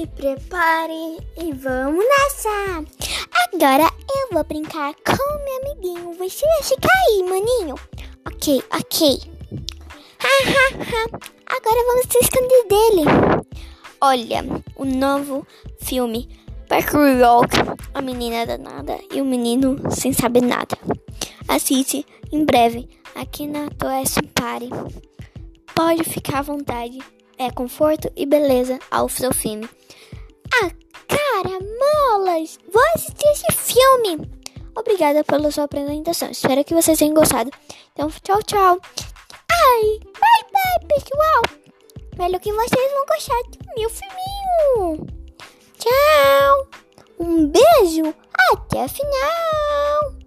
Se prepare e vamos nessa! Agora eu vou brincar com meu amiguinho. Você ficar aí, maninho? Ok, ok. Agora vamos se esconder dele. Olha, o novo filme Parkour Rock, a menina danada e o menino sem saber nada. Assiste em breve aqui na Toys Party. Pode ficar à vontade. É conforto e beleza ao seu filme. Ah, cara, molas! Vou assistir esse filme! Obrigada pela sua apresentação. Espero que vocês tenham gostado. Então, tchau, tchau. Ai, bye, bye, pessoal. Espero que vocês vão gostar do meu filminho. Tchau. Um beijo. Até a final.